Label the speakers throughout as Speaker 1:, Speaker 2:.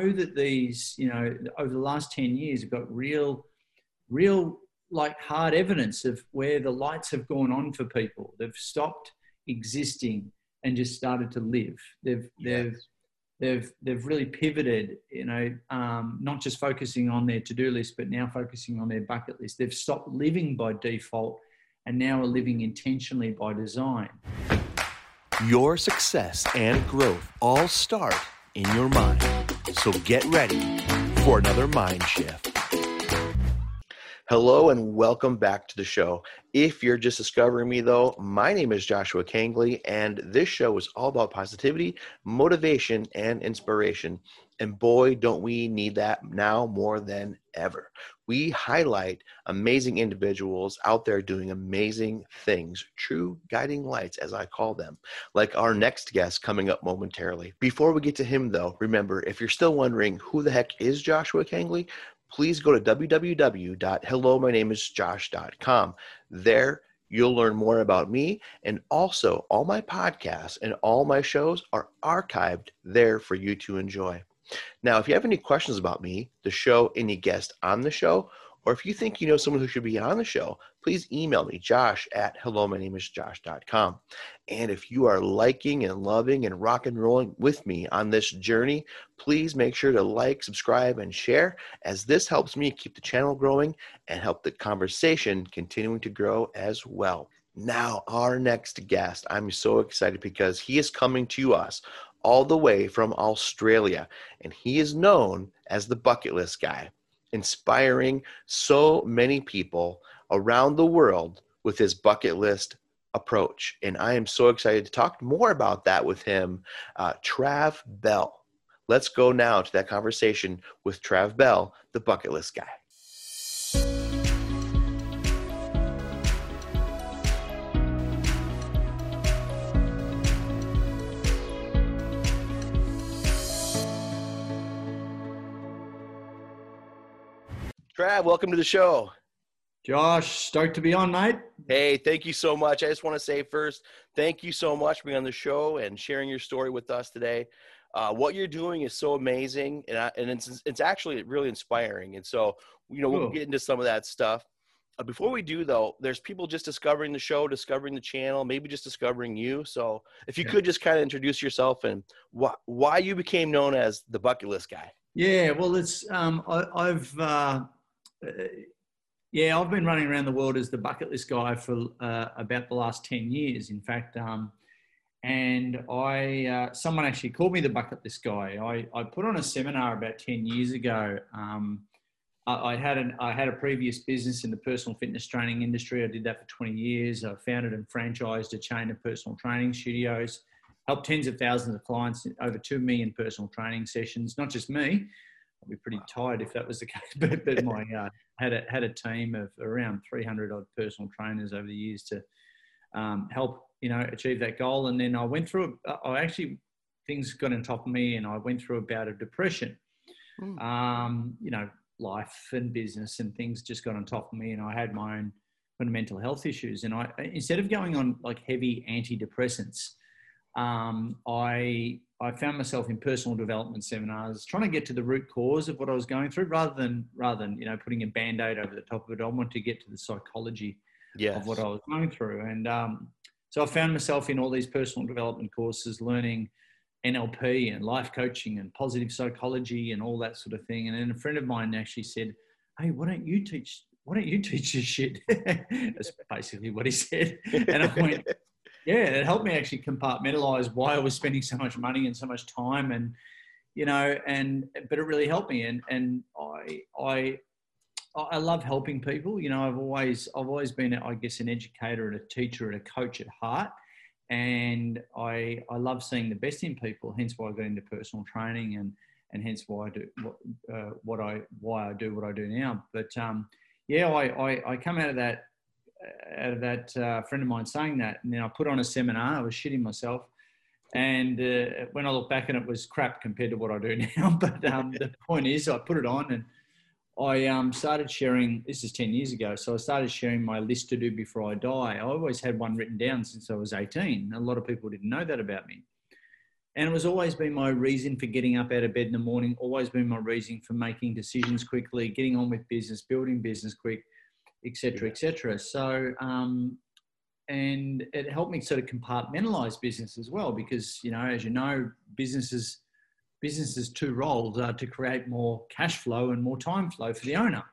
Speaker 1: know that these, you know, over the last 10 years, have got real, real like hard evidence of where the lights have gone on for people. They've stopped existing and just started to live. They've, yes. they've, they've they've really pivoted you know um, not just focusing on their to-do list but now focusing on their bucket list they've stopped living by default and now are living intentionally by design
Speaker 2: your success and growth all start in your mind so get ready for another mind shift Hello and welcome back to the show. If you're just discovering me, though, my name is Joshua Kangley, and this show is all about positivity, motivation, and inspiration. And boy, don't we need that now more than ever. We highlight amazing individuals out there doing amazing things, true guiding lights, as I call them, like our next guest coming up momentarily. Before we get to him, though, remember if you're still wondering who the heck is Joshua Kangley, please go to www.hellomynameisjosh.com. There, you'll learn more about me, and also all my podcasts and all my shows are archived there for you to enjoy. Now, if you have any questions about me, the show, any guest on the show, or if you think you know someone who should be on the show, please email me, josh at hello, my name is josh.com. And if you are liking and loving and rock and rolling with me on this journey, please make sure to like, subscribe, and share, as this helps me keep the channel growing and help the conversation continuing to grow as well. Now, our next guest, I'm so excited because he is coming to us all the way from Australia, and he is known as the bucket list guy inspiring so many people around the world with his bucket list approach. And I am so excited to talk more about that with him, uh, Trav Bell. Let's go now to that conversation with Trav Bell, the bucket list guy. Trav, welcome to the show.
Speaker 1: Josh, stoked to be on, mate.
Speaker 2: Hey, thank you so much. I just want to say first, thank you so much for being on the show and sharing your story with us today. Uh, what you're doing is so amazing, and I, and it's it's actually really inspiring. And so, you know, we'll get into some of that stuff. Uh, before we do, though, there's people just discovering the show, discovering the channel, maybe just discovering you. So, if you yeah. could just kind of introduce yourself and wh- why you became known as the bucket list guy.
Speaker 1: Yeah, well, it's um, I, have uh, uh, yeah, I've been running around the world as the bucket list guy for uh, about the last 10 years, in fact. Um, and I, uh, someone actually called me the bucket list guy. I, I put on a seminar about 10 years ago. Um, I, I, had an, I had a previous business in the personal fitness training industry. I did that for 20 years. I founded and franchised a chain of personal training studios, helped tens of thousands of clients, over 2 million personal training sessions, not just me, I'd be pretty tired if that was the case. But, but my uh, had a had a team of around 300 odd personal trainers over the years to um, help you know achieve that goal. And then I went through. I actually things got on top of me, and I went through a bout of depression. Mm. Um, you know, life and business and things just got on top of me, and I had my own mental health issues. And I instead of going on like heavy antidepressants, um, I I found myself in personal development seminars, trying to get to the root cause of what I was going through, rather than rather than you know putting a band aid over the top of it. I wanted to get to the psychology yes. of what I was going through, and um, so I found myself in all these personal development courses, learning NLP and life coaching and positive psychology and all that sort of thing. And then a friend of mine actually said, "Hey, why don't you teach? Why don't you teach this shit?" That's basically what he said, and I went yeah, it helped me actually compartmentalize why I was spending so much money and so much time, and you know, and but it really helped me, and and I I I love helping people. You know, I've always I've always been, I guess, an educator and a teacher and a coach at heart, and I I love seeing the best in people. Hence why I got into personal training, and and hence why I do what uh, what I why I do what I do now. But um, yeah, I, I I come out of that out of that uh, friend of mine saying that. And then I put on a seminar. I was shitting myself. And uh, when I look back and it was crap compared to what I do now. But um, the point is, I put it on and I um, started sharing. This is 10 years ago. So I started sharing my list to do before I die. I always had one written down since I was 18. A lot of people didn't know that about me. and it was always been my reason for getting up out of bed in the morning. Always been my reason for making decisions quickly, getting on with business, building business quick, etc., etc. So, um, and it helped me sort of compartmentalize business as well because you know, as you know, businesses businesses two roles are to create more cash flow and more time flow for the owner.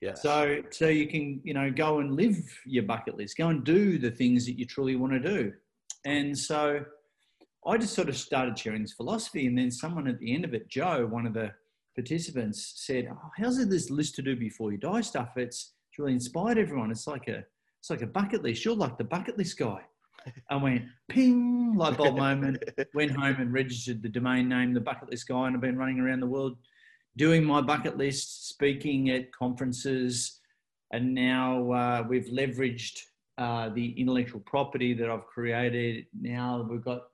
Speaker 2: Yeah.
Speaker 1: So, so you can, you know, go and live your bucket list, go and do the things that you truly want to do. And so I just sort of started sharing this philosophy. And then someone at the end of it, Joe, one of the participants said, oh, how's it this list to do before you die stuff? It's, it's really inspired everyone. It's like a, it's like a bucket list. You're like the bucket list guy. I went ping, light bulb moment. Went home and registered the domain name, the bucket list guy, and I've been running around the world doing my bucket list, speaking at conferences, and now uh, we've leveraged uh, the intellectual property that I've created. Now we've got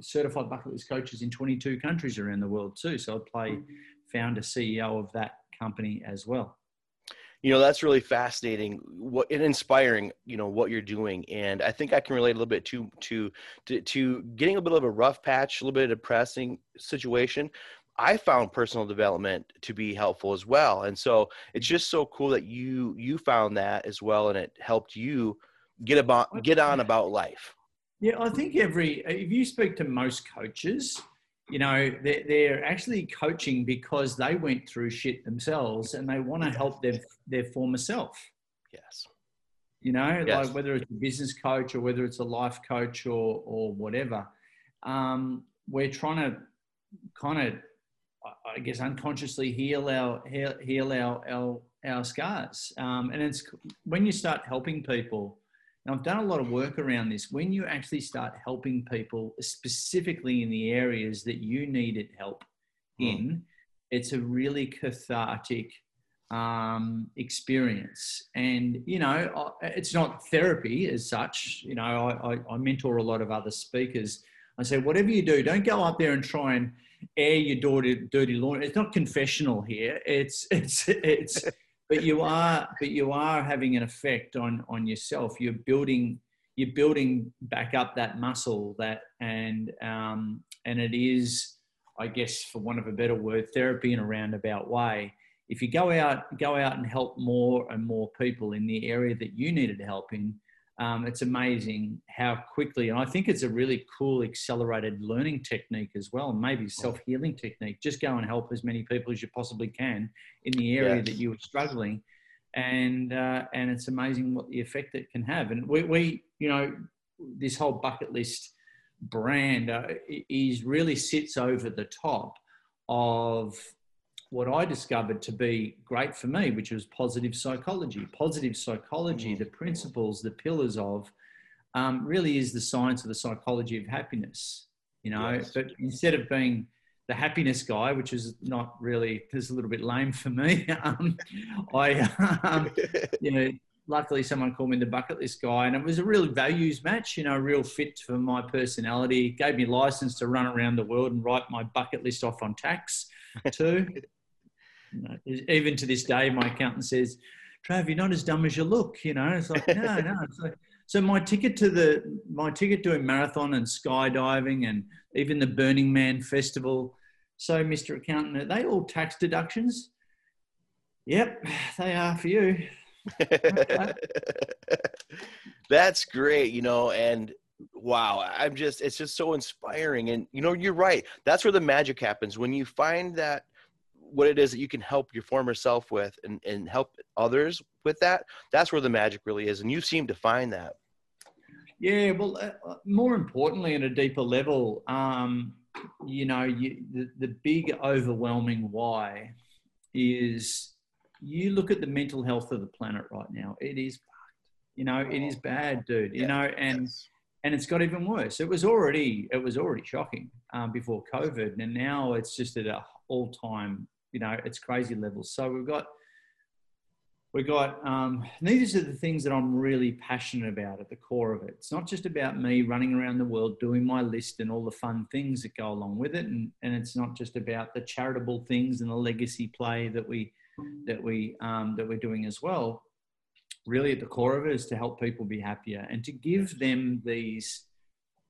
Speaker 1: certified bucket list coaches in 22 countries around the world too. So I play founder CEO of that company as well
Speaker 2: you know that's really fascinating what and inspiring you know what you're doing and i think i can relate a little bit to to to, to getting a bit of a rough patch a little bit of a depressing situation. I found personal development to be helpful as well and so it's just so cool that you you found that as well and it helped you get about get on about life.
Speaker 1: Yeah i think every if you speak to most coaches you know, they're, they're actually coaching because they went through shit themselves and they want to help their, their former self.
Speaker 2: Yes.
Speaker 1: You know, yes. like whether it's a business coach or whether it's a life coach or, or whatever. Um, we're trying to kind of, I guess, unconsciously heal our, heal, heal our, our, our scars. Um, and it's when you start helping people, now, I've done a lot of work around this. When you actually start helping people, specifically in the areas that you needed help hmm. in, it's a really cathartic um, experience. And, you know, it's not therapy as such. You know, I, I, I mentor a lot of other speakers. I say, whatever you do, don't go up there and try and air your dirty, dirty laundry. It's not confessional here. It's, it's, it's, but you are but you are having an effect on on yourself. You're building you're building back up that muscle that and um, and it is i guess for want of a better word therapy in a roundabout way. If you go out go out and help more and more people in the area that you needed help in um, it's amazing how quickly, and I think it's a really cool accelerated learning technique as well, maybe self healing technique. Just go and help as many people as you possibly can in the area yes. that you are struggling, and uh, and it's amazing what the effect it can have. And we, we you know, this whole bucket list brand uh, is really sits over the top of what I discovered to be great for me, which was positive psychology. Positive psychology, mm. the principles, the pillars of, um, really is the science of the psychology of happiness. You know, yes. but instead of being the happiness guy, which is not really, is a little bit lame for me. um, I, um, you know, luckily someone called me the bucket list guy, and it was a real values match. You know, a real fit for my personality. Gave me license to run around the world and write my bucket list off on tax too. You know, even to this day, my accountant says, Trav, you're not as dumb as you look. You know, it's like, no, no. So, so my ticket to the, my ticket to a marathon and skydiving and even the Burning Man festival. So, Mr. Accountant, are they all tax deductions? Yep, they are for you.
Speaker 2: That's great, you know, and wow, I'm just, it's just so inspiring. And, you know, you're right. That's where the magic happens. When you find that what it is that you can help your former self with and, and help others with that that's where the magic really is and you seem to find that.
Speaker 1: Yeah well uh, uh, more importantly at a deeper level um, you know you, the, the big overwhelming why is you look at the mental health of the planet right now. It is you know it is bad dude you know and yes. and it's got even worse. It was already it was already shocking um, before covid and now it's just at a all-time you know, it's crazy levels. So we've got, we've got, um, these are the things that I'm really passionate about at the core of it. It's not just about me running around the world doing my list and all the fun things that go along with it. And, and it's not just about the charitable things and the legacy play that we, that we, um, that we're doing as well. Really at the core of it is to help people be happier and to give them these,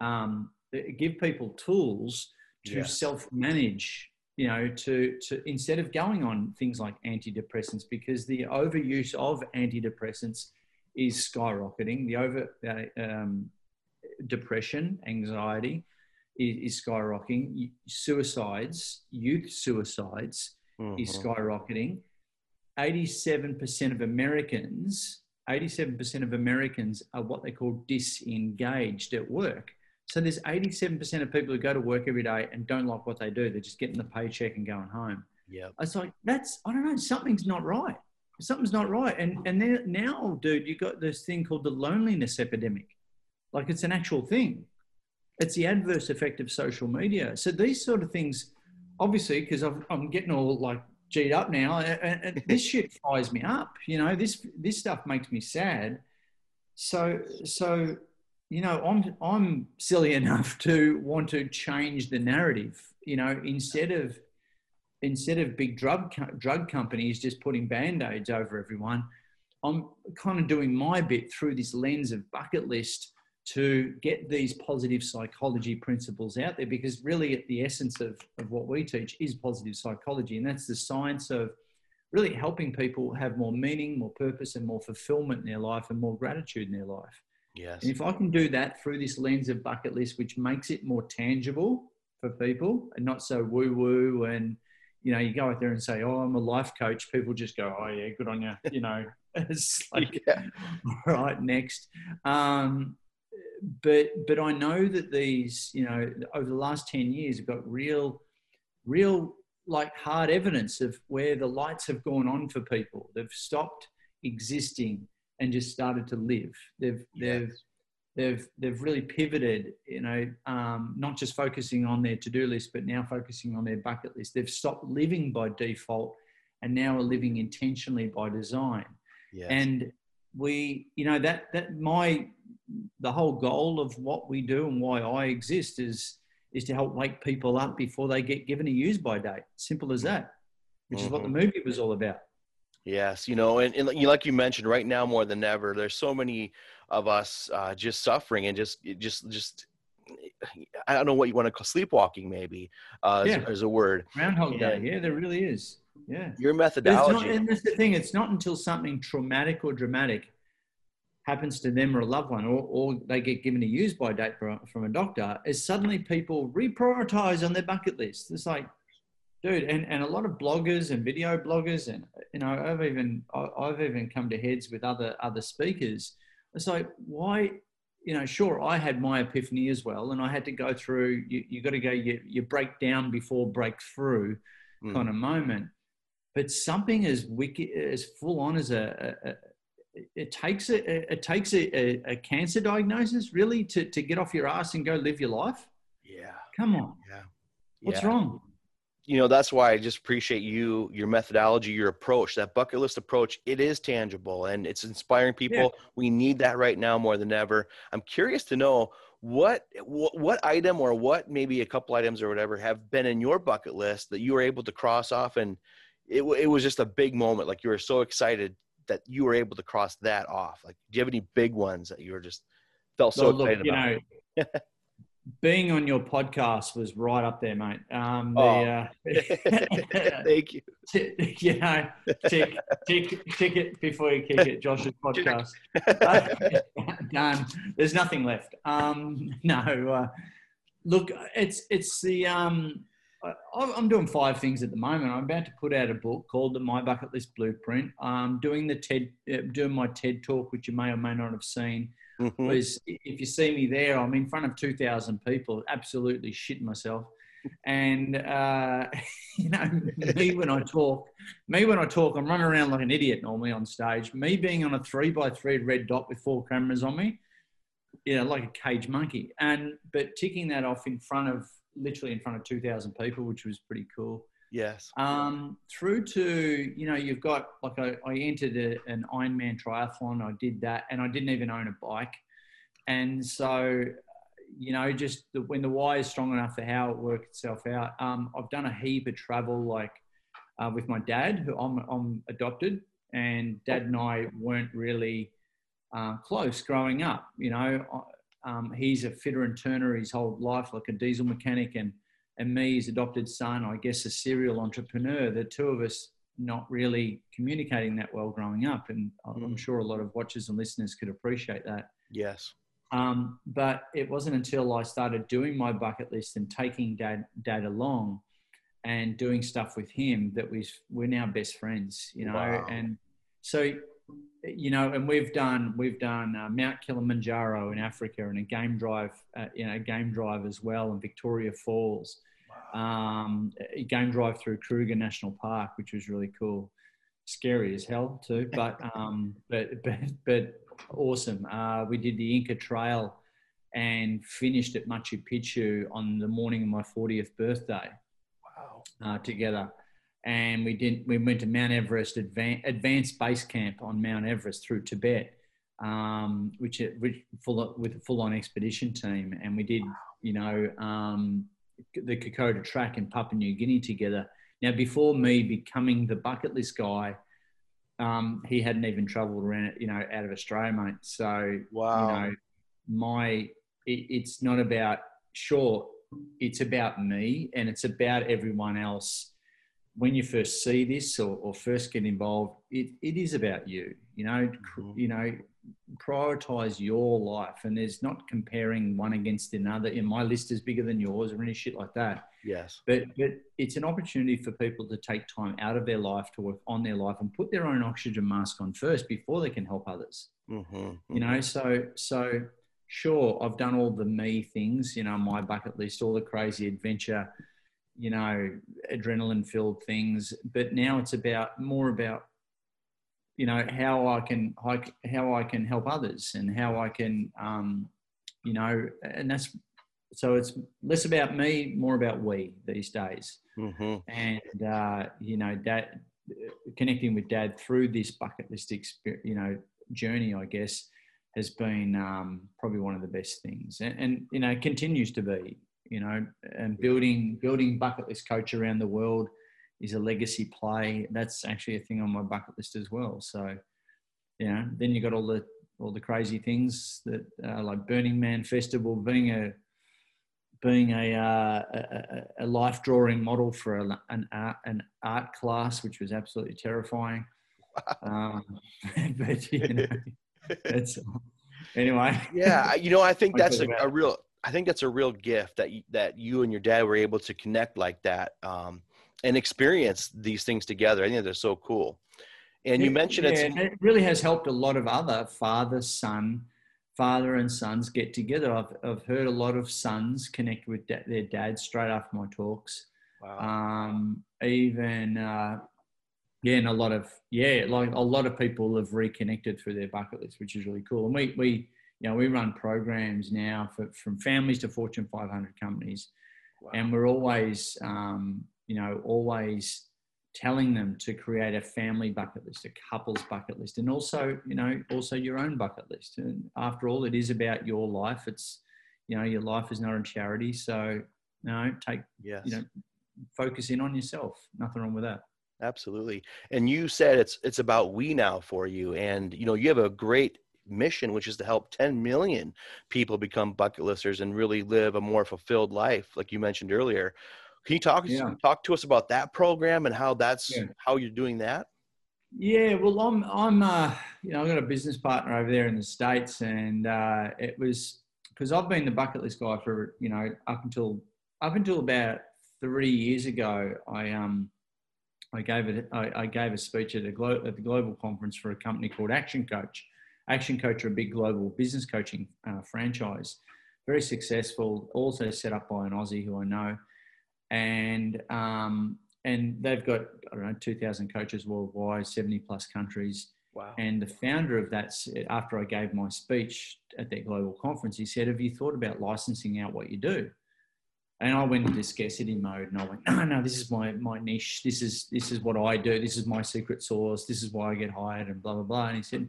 Speaker 1: um, give people tools to
Speaker 2: Yeah.
Speaker 1: self-manage you know to to instead of going on things like antidepressants because the overuse of antidepressants is skyrocketing. The over uh, um, depression anxiety is, is skyrocketing. Suicides youth suicides is
Speaker 2: Mhm.
Speaker 1: skyrocketing. 87% of americans 87% of americans are what they call disengaged at work so there's 87% of people who go to work every day and don't like what they do. They're just getting the paycheck and going home.
Speaker 2: Yeah.
Speaker 1: It's like that's I don't know. Something's not right. Something's not right. And and then now, dude, you got this thing called the loneliness epidemic. Like it's an actual thing. It's the adverse effect of social media. So these sort of things, obviously, because I'm getting all like G'd up now, and, and this shit fires me up. You know, this this stuff makes me sad. So so you know, I'm I'm silly enough to want to change the narrative. You know, instead of instead of big drug drug companies just putting band aids over everyone, I'm kind of doing my bit through this lens of bucket list to get these positive psychology principles out there because really at the essence of, of what we teach is positive psychology and that's the science of really helping people have more meaning more purpose and more fulfillment in their life and more gratitude in their life
Speaker 2: Yes.
Speaker 1: and if I can do that through this lens of bucket list, which makes it more tangible for people and not so woo woo, and you know, you go out there and say, "Oh, I'm a life coach," people just go, "Oh yeah, good on you," you know. it's like,
Speaker 2: Yeah.
Speaker 1: all right, next. Um, but but I know that these, you know, over the last ten years, have got real, real like hard evidence of where the lights have gone on for people. They've stopped existing and just started to live. They've they've they've they've really pivoted. You know, um, not just focusing on their to do list, but now focusing on their bucket list. They've stopped living by default and now are living intentionally by design.
Speaker 2: Yes.
Speaker 1: And we, you know, that that my the whole goal of what we do and why I exist is is to help wake people up before they get given a use by date. Simple as that. Which is what the movie was all about.
Speaker 2: Yes, you know, and, and like you- mentioned, right now more than ever, there's so many of us uh, just suffering and just just just I don't know what you want to call sleepwalking, maybe uh,
Speaker 1: Yeah.
Speaker 2: as, as a word.
Speaker 1: Groundhog Day.
Speaker 2: Yeah.
Speaker 1: There really is. Yeah.
Speaker 2: Your
Speaker 1: it's not,
Speaker 2: methodology,
Speaker 1: and that's the thing. It's not until something traumatic or dramatic happens to them or a loved one, or, or they get given a use by date from, from a doctor, is suddenly people reprioritize on their bucket list. It's like, dude, and, and a lot of bloggers and video bloggers, and you know, I've even I've even come to heads with other other speakers. It's like, why? You know, sure, I had my epiphany as well, and I had to go through. You, you got to go. You, you break down before break through
Speaker 2: Mm.
Speaker 1: kind of moment. But something as wicked, as full on as a, a, a it takes a, it takes a, a, a cancer diagnosis really to, to get off your ass and go live your life.
Speaker 2: yeah,
Speaker 1: Come on,
Speaker 2: yeah,
Speaker 1: what's
Speaker 2: yeah.
Speaker 1: wrong?
Speaker 2: You know that's why i just appreciate you your methodology your approach that bucket list approach it is tangible and it's inspiring people. We need that right now more than ever. I'm curious to know what, what what item or what maybe a couple items or whatever have been in your bucket list that you were able to cross off and it, it was just a big moment like you were so excited that you were able to cross that off. Like do you have any big ones that you were just felt so
Speaker 1: look,
Speaker 2: excited about?
Speaker 1: know, being on your podcast was right up there, mate. Um, the,
Speaker 2: Oh.
Speaker 1: uh,
Speaker 2: thank you
Speaker 1: t- you know, tick, tick, tick it before you kick it, Josh's podcast. Done. There's nothing left. Um, no, uh, look, it's it's the um, I, I'm doing five things at the moment. I'm about to put out a book called the My Bucket List Blueprint. Um, doing the TED, uh, doing my TED talk, which you may or may not have seen.
Speaker 2: Mhm.
Speaker 1: Was if you see me there, I'm in front of 2,000 people, absolutely shitting myself. And uh, you know, me when I talk, me when I talk, I'm running around like an idiot normally on stage. Me being on a three by three red dot with four cameras on me, you know, like a cage monkey. And but ticking that off in front of literally in front of 2,000 people, which was pretty cool.
Speaker 2: Yes
Speaker 1: Um, through to you know, you've got like I, I entered a, an Ironman triathlon. I did that, and I didn't even own a bike. And so, you know, just the, when the why is strong enough for how it worked itself out. Um, I've done a heap of travel, like uh, with my dad, who I'm, I'm adopted, and dad and I weren't really um, close growing up. You know, um, he's a fitter and turner his whole life, like a diesel mechanic, and and me, his adopted son, I guess a serial entrepreneur. The two of us not really communicating that well growing up, and I'm
Speaker 2: Mm.
Speaker 1: sure a lot of watchers and listeners could appreciate that.
Speaker 2: Yes.
Speaker 1: Um, but it wasn't until I started doing my bucket list and taking dad, dad along and doing stuff with him that we, we're now best friends, you know.
Speaker 2: Wow.
Speaker 1: And so, you know, and we've done, we've done uh, Mount Kilimanjaro in Africa and a game drive, uh, you know, a game drive as well in Victoria Falls, um, a game drive through Kruger National Park, which was really cool. Scary as hell too, but, um, but, but, but awesome. Uh, we did the Inca Trail and finished at Machu Picchu on the morning of my 40th birthday
Speaker 2: Wow.
Speaker 1: uh, together. And we did. We went to Mount Everest advan- advanced base camp on Mount Everest through Tibet, um, which, it- which full with a full-on expedition team. And we did, you know, um, the Kokoda Track in Papua New Guinea together. Now, before me becoming the bucket list guy, um, he hadn't even travelled around, you know, out of Australia, mate. So
Speaker 2: Wow.
Speaker 1: you know, my it, it's not about sure, it's about me and it's about everyone else. When you first see this or, or first get involved, it, it is about you. You know,
Speaker 2: Mhm.
Speaker 1: you know, prioritize your life, and there's not comparing one against another. In my list is bigger than yours or any shit like that.
Speaker 2: yes.
Speaker 1: But but it's an opportunity for people to take time out of their life to work on their life and put their own oxygen mask on first before they can help others
Speaker 2: Mm-hmm.
Speaker 1: you know so so sure i've done all the me things you know my bucket list all the crazy adventure you know adrenaline filled things but now it's about more about you know how i can how i can help others and how i can um you know and that's so it's less about me more about we these days
Speaker 2: Mm-hmm.
Speaker 1: and uh, you know dad connecting with dad through this bucket list experience you know journey i guess has been um, probably one of the best things and, and you know continues to be you know and building building bucket list coach around the world is a legacy play that's actually a thing on my bucket list as well so you know then you got all the all the crazy things that uh, like burning man festival being a being a, uh, a, a life drawing model for a, an, art, an art class, which was absolutely terrifying. Um, but, you know, it's, anyway.
Speaker 2: Yeah, you know, I think that's a, a real. I think that's a real gift that you, that you and your dad were able to connect like that um, and experience these things together. I think they're so cool. And you mentioned
Speaker 1: yeah,
Speaker 2: it's
Speaker 1: it really has helped a lot of other father son, father and sons get together. I've, I've heard a lot of sons connect with da- their dads straight after my talks.
Speaker 2: wow.
Speaker 1: um, even uh, yeah, and a lot of yeah, like a lot of people have reconnected through their bucket list, which is really cool. And we we you know we run programs now for from families to Fortune 500 companies,
Speaker 2: wow.
Speaker 1: and we're always um, you know always telling them to create a family bucket list, a couple's bucket list, and also you know also your own bucket list. And after all, it is about your life. It's you know your life is not a charity, so no, take
Speaker 2: yes.
Speaker 1: you know focus in on yourself. Nothing wrong with that.
Speaker 2: Absolutely. And you said it's it's about we now for you and you know you have a great mission which is to help 10 million people become bucket listers and really live a more fulfilled life like you mentioned earlier. Can you talk
Speaker 1: Yeah.
Speaker 2: talk to us about that program and how that's
Speaker 1: Yeah.
Speaker 2: how you're doing that?
Speaker 1: Yeah, well, I'm, I'm, uh, you know, I've got a business partner over there in the states, and uh, it was because I've been the bucket list guy for, you know, up until up until about three years ago. I um, I gave it, I, I gave a speech at a glo- at the global conference for a company called Action Coach. Action Coach are a big global business coaching uh, franchise, very successful. Also set up by an Aussie who I know, and um, and they've got I don't know 2,000 coaches worldwide, 70 plus countries.
Speaker 2: Wow.
Speaker 1: And the founder of that, after I gave my speech at their global conference, he said, "Have you thought about licensing out what you do?" And I went into scarcity mode, and I went, "No, no, this is my my niche. This is this is what I do. This is my secret sauce. This is why I get hired, and blah blah blah." And he said,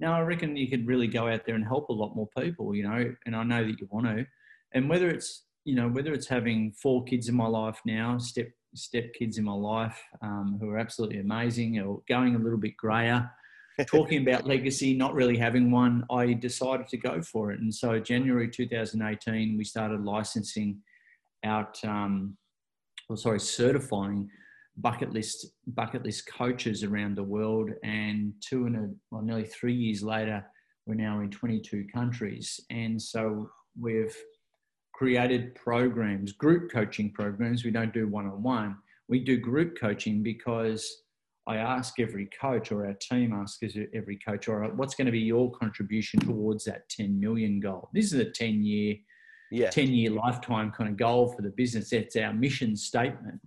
Speaker 1: "No, I reckon you could really go out there and help a lot more people, you know. And I know that you want to. And whether it's you know whether it's having four kids in my life now, step step kids in my life um, who are absolutely amazing, or going a little bit grayer." talking about legacy, not really having one, I decided to go for it. And so, January 2018, we started licensing out, um, well, sorry, certifying bucket list bucket list coaches around the world. And two and a, well, nearly three years later, we're now in 22 countries. And so we've created programs, group coaching programs. We don't do one on one. We do group coaching because I ask every coach or our team asks every coach, all right, what's going to be your contribution towards that 10 million goal? This is a 10 year, yeah. 10 year lifetime kind of goal for the business. That's our mission statement.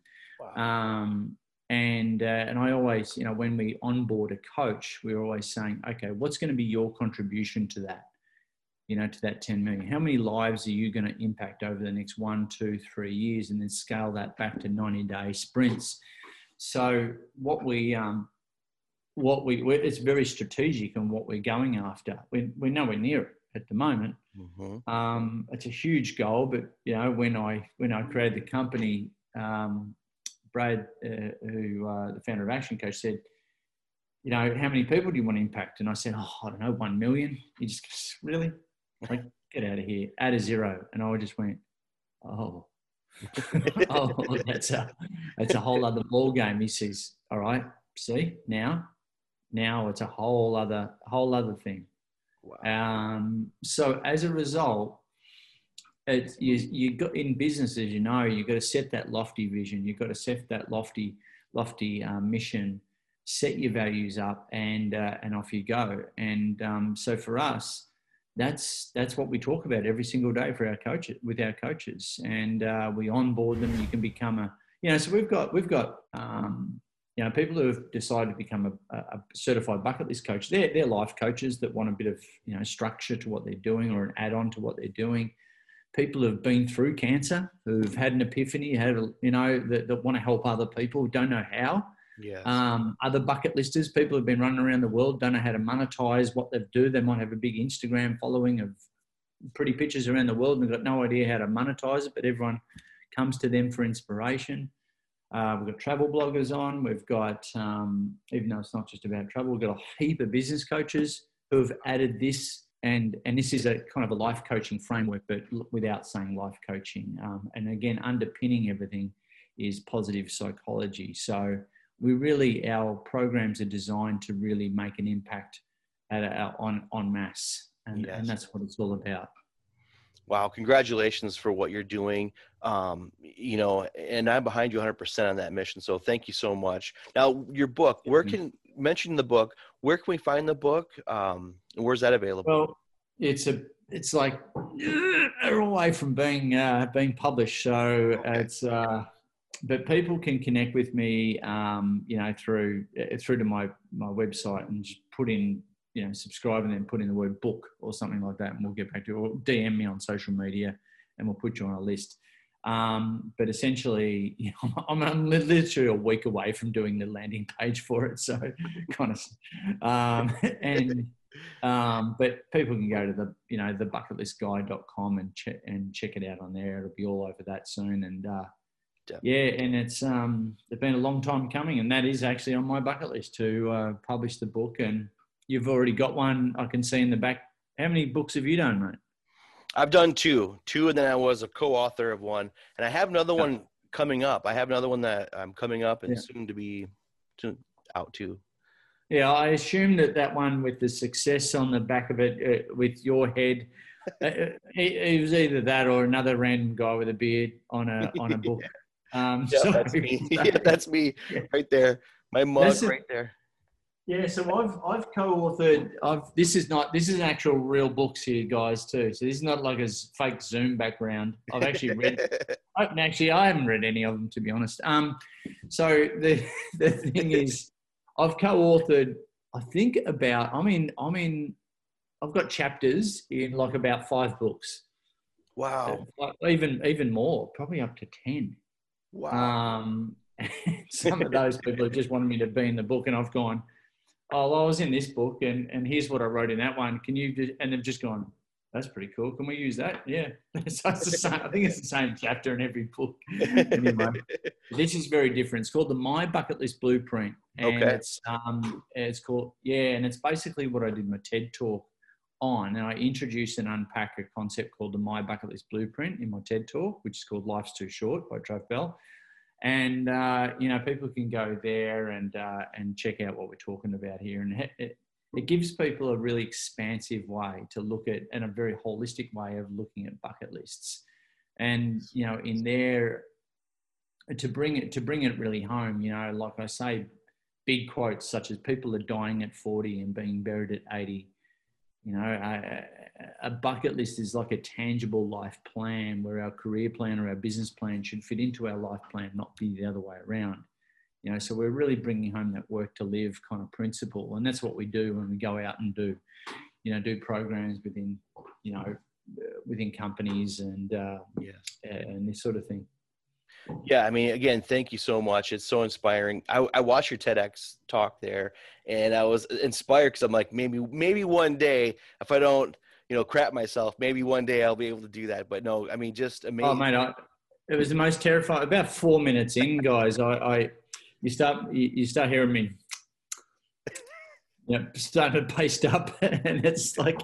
Speaker 1: Wow. Um, and uh, and I always, you know, when we onboard a coach, we're always saying, okay, what's going to be your contribution to that? You know, to that 10 million. How many lives are you going to impact over the next one, two, three years, and then scale that back to 90 day sprints? So what we um, what we it's very strategic and what we're going after. We're, we're nowhere near it at the moment. Mm-hmm. Um, it's a huge goal, but you know when I when I created the company, um, Uh, who uh, the founder of Action Coach, said, you know, how many people do you want to impact? And I said, oh, I don't know, one million. He just goes, really? Like, get out of here. Add a zero. And I just went, oh, oh, that's a that's a whole other ball game. He says, all right, see now, now it's a whole other whole other thing. Wow. Um, so as a result, it's you, you got in business as you know you've got to set that lofty vision you've got to set that lofty lofty um, mission set your values up and uh, and off you go. And um, so for us that's that's what we talk about every single day for our coaches with our coaches. And uh, we onboard them you can become a you know so we've got we've got um, you know people who have decided to become a, a, certified bucket list coach they're, they're life coaches that want a bit of you know structure to what they're doing or an add-on to what they're doing people who've been through cancer, who've had an epiphany, had a, you know that, that want to help other people, don't know how.
Speaker 2: Yeah.
Speaker 1: Um, other bucket listers, people who've been running around the world, don't know how to monetize what they do. They might have a big Instagram following of pretty pictures around the world and they've got no idea how to monetize it, but everyone comes to them for inspiration. Uh, we've got travel bloggers on. We've got, um, even though it's not just about travel, we've got a heap of business coaches who have added this and and this is a kind of a life coaching framework, but without saying life coaching. Um, and again, underpinning everything is positive psychology. So we really our programs are designed to really make an impact at on on mass, and yes. and that's what it's all about.
Speaker 2: Wow, congratulations for what you're doing. Um, you know, and I'm behind you 100% on that mission. So thank you so much. Now, your book, where can mention the book? Where can we find the book? Um, where's that available?
Speaker 1: Well, it's a it's like they're away from being uh, being published. So okay. it's uh, but people can connect with me, um, you know, through uh, through to my my website and just put in you know subscribe and then put in the word book or something like that, and we'll get back to you. Or DM me on social media, and we'll put you on a list. Um, but essentially, you know, I'm, I'm, literally a week away from doing the landing page for it. So kind of, um, and, um, but people can go to the, you know, the bucketlistguy.com and check and check it out on there. It'll be all over that soon. And, uh, yeah, and it's um, it's been a long time coming, and that is actually on my bucket list to uh, publish the book. And you've already got one. I can see in the back. How many books have you done, mate?
Speaker 2: I've done two, two, and then I was a co-author of one, and I have another yeah. one coming up. I have another one that I'm coming up and yeah. soon to be out too.
Speaker 1: Yeah, I assume that that one with the success on the back of it, uh, with your head, uh, it, it, was either that or another random guy with a beard on a on a book.
Speaker 2: Um, yeah, that's me. yeah, that's me right there. My mug right there.
Speaker 1: Yeah, so I've I've co-authored. I've this is not this is actual real books here, guys, too. So this is not like a fake Zoom background. I've actually read. I, actually, I haven't read any of them to be honest. Um, so the the thing is, I've co-authored. I think about. I mean, I mean, I've got chapters in like about five books.
Speaker 2: Wow.
Speaker 1: even even more, probably up to ten.
Speaker 2: Wow.
Speaker 1: Um, some of those people have just wanted me to be in the book, and I've gone oh, well, I was in this book and, and here's what I wrote in that one. Can you just, and they've just gone, that's pretty cool. Can we use that? Yeah. so it's the same, I think it's the same chapter in every book. anyway, this is very different. It's called the My Bucket List Blueprint. And
Speaker 2: Okay.
Speaker 1: it's um it's called yeah, and it's basically what I did my TED talk on. And I introduced and unpack a concept called the My Bucket List Blueprint in my TED talk, which is called Life's Too Short by Trav Bell. And uh, you know, people can go there and uh, and check out what we're talking about here. And it, it, gives people a really expansive way to look at and a very holistic way of looking at bucket lists. And you know, in there to bring it to bring it really home, you know, like I say, big quotes such as "People are dying at 40 and being buried at 80." You know, a, a bucket list is like a tangible life plan where our career plan or our business plan should fit into our life plan, not be the other way around. You know, so we're really bringing home that work to live kind of principle, and that's what we do when we go out and do, you know, do programs within, you know, within companies and uh,
Speaker 2: yes.
Speaker 1: and this sort of thing.
Speaker 2: Yeah, I mean, again, thank you so much. It's so inspiring. I, I watched your TEDx talk there, and I was inspired because I'm like, maybe, maybe one day, if I don't, you know, crap myself, maybe one day I'll be able to do that. But no, I mean, just amazing.
Speaker 1: Oh, mate, I, it was the most terrifying. About four minutes in, guys, I, I you start you, you start hearing me, you know, starting to paste up, and it's like,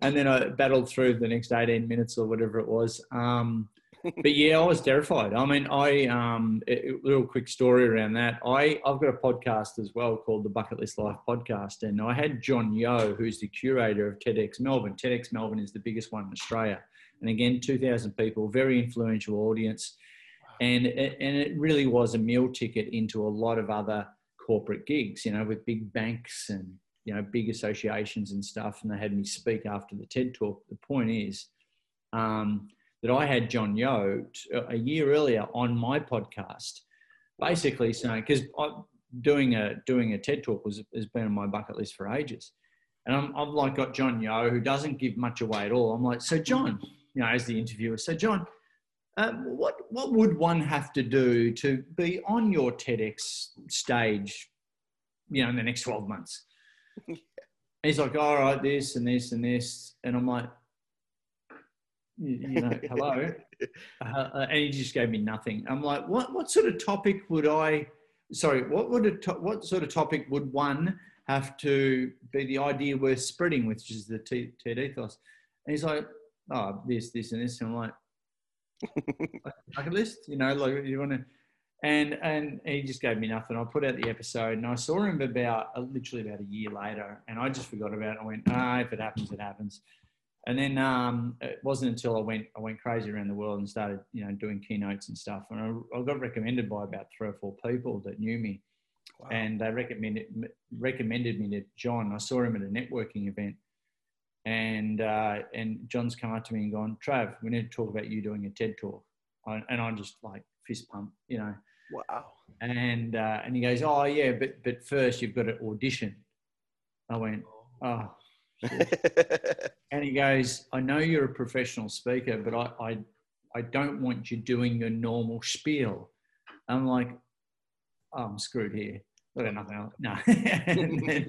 Speaker 1: and then I battled through the next eighteen minutes or whatever it was. Um, but yeah, I was terrified. I mean, I um, a little quick story around that. I I've got a podcast as well called the Bucket List Life Podcast, and I had Jon Yeo, who's the curator of TEDx Melbourne. TEDx Melbourne is the biggest one in Australia, and again, two thousand people, very influential audience, and it, and it really was a meal ticket into a lot of other corporate gigs, you know, with big banks and you know big associations and stuff. And they had me speak after the TED talk. The point is. Um, that I had Jon Yeo t- a year earlier on my podcast, basically saying because doing a doing a TED talk was has been on my bucket list for ages, and I'm, I've like got Jon Yeo who doesn't give much away at all. I'm like, so John, you know, as the interviewer, so John, um, what what would one have to do to be on your TEDx stage, you know, in the next 12 months? He's like, all right, this and this and this, and I'm like, you you know, hello. Uh, and he just gave me nothing. I'm like, what, what sort of topic would I, sorry, what would a, to, what sort of topic would one have to be the idea worth spreading, which is the TED ethos? And he's like, oh, this, this, and this. And I'm like, bucket list, you know, like you want to, and and he just gave me nothing. I put out the episode, and I saw him about uh, literally about a year later, and I just forgot about it. I went, ah, if it happens, it happens. And then um, it wasn't until I went I went crazy around the world and started you know doing keynotes and stuff, and I, I got recommended by about three or four people that knew me,
Speaker 2: Wow.
Speaker 1: and they recommended recommended me to John. I saw him at a networking event, and uh, and John's come up to me and gone, Trav, we need to talk about you doing a TED talk, I, and I'm just like fist pump, you know.
Speaker 2: wow.
Speaker 1: And uh, and he goes, oh yeah, but but first you've got to audition. I went, oh. Shit." And he goes, I know you're a professional speaker, but I I, I don't want you doing your normal spiel. I'm like, oh, I'm screwed here. I got nothing else. No. and, then,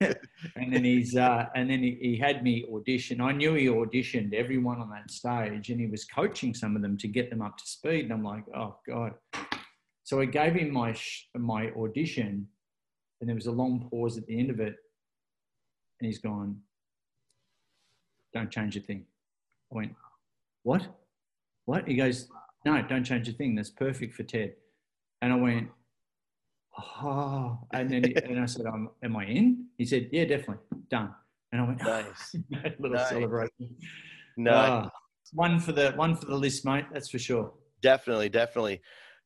Speaker 1: and then he's uh, and then he, he had me audition. I knew he auditioned everyone on that stage, and he was coaching some of them to get them up to speed. And I'm like, oh god. So I gave him my sh- my audition, and there was a long pause at the end of it, and he's gone. Don't change a thing. I went, what? What? He goes, no, don't change a thing. That's perfect for Ted. And I went, oh. And then he, and I said, um, am I in? He said, yeah, definitely. Done. And I went,
Speaker 2: nice.
Speaker 1: a little
Speaker 2: Nice.
Speaker 1: celebration.
Speaker 2: No,
Speaker 1: Ah, one for the one for the list, mate. That's for sure.
Speaker 2: definitely, definitely.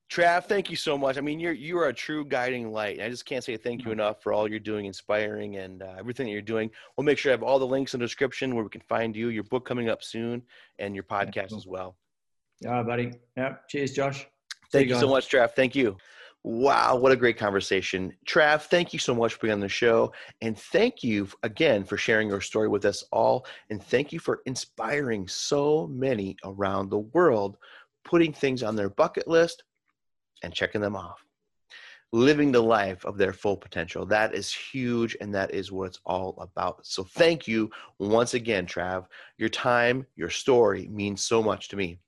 Speaker 2: Trav, thank you so much. I mean, you're you are a true guiding light. I just can't say thank you enough for all you're doing, inspiring, and uh, everything that you're doing. We'll make sure I have all the links in the description where we can find you, your book coming up soon, and your podcast
Speaker 1: cool.
Speaker 2: as well.
Speaker 1: Yeah, buddy. Yeah. Cheers, Josh.
Speaker 2: Thank you
Speaker 1: guys.
Speaker 2: so much, Trav. Thank you. Wow, what a great conversation. Trav, thank you so much for being on the show. And thank you again for sharing your story with us all. And thank you for inspiring so many around the world, putting things on their bucket list and checking them off. living the life of their full potential. That is huge, and that is what it's all about. So, thank you once again, Trav. Your time, your story means so much to me.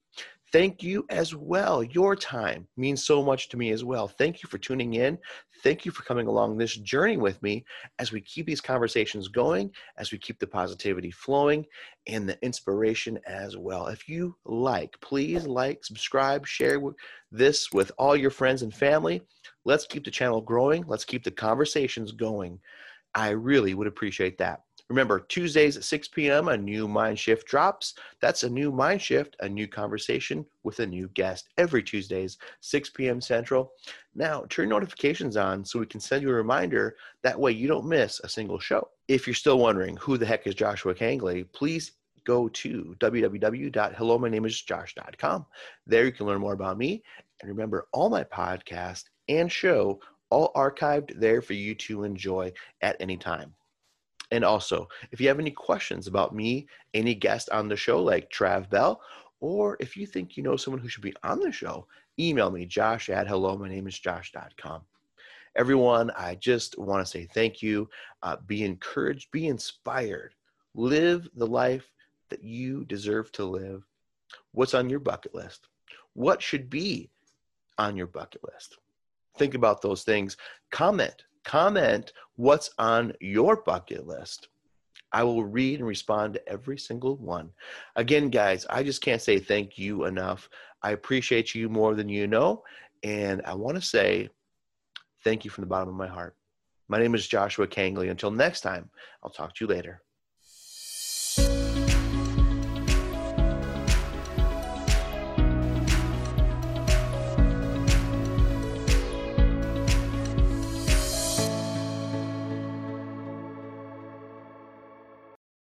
Speaker 2: Thank you as well. Your time means so much to me as well. Thank you for tuning in. Thank you for coming along this journey with me as we keep these conversations going, as we keep the positivity flowing and the inspiration as well. If you like, please like, subscribe, share this with all your friends and family. Let's keep the channel growing. Let's keep the conversations going. I really would appreciate that. Remember, Tuesdays at 6 p.m., a new Mind Shift drops. That's a new Mind Shift, a new conversation with a new guest every Tuesdays, 6 p.m. Central. Now, turn notifications on so we can send you a reminder. That way, you don't miss a single show. If you're still wondering who the heck is Joshua Kangley, please go to www.hellomynameisjosh.com. There you can learn more about me. And remember, all my podcast and show all archived there for you to enjoy at any time. And also, if you have any questions about me, any guest on the show like Trav Bell, or if you think you know someone who should be on the show, email me, josh at hello, my name is josh.com. Everyone, I just want to say thank you. Uh, be encouraged, be inspired, live the life that you deserve to live. What's on your bucket list? What should be on your bucket list? Think about those things. Comment comment what's on your bucket list. I will read and respond to every single one. Again, guys, I just can't say thank you enough. I appreciate you more than you know. And I want to say thank you from the bottom of my heart. My name is Joshua Kangley. Until next time, I'll talk to you later.